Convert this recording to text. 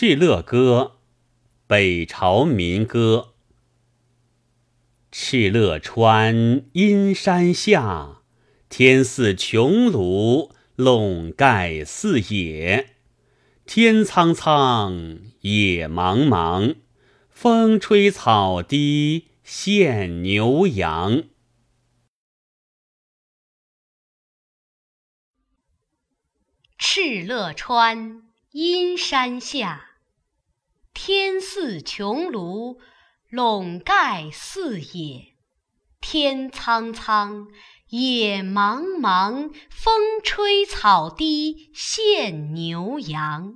敕勒歌，北朝民歌。敕勒川，阴山下，天似穹庐，笼盖四野。天苍苍，野茫茫，风吹草低见牛羊。敕勒川，阴山下，天似穹庐，笼盖四野。天苍苍，野茫茫，风吹草低见牛羊。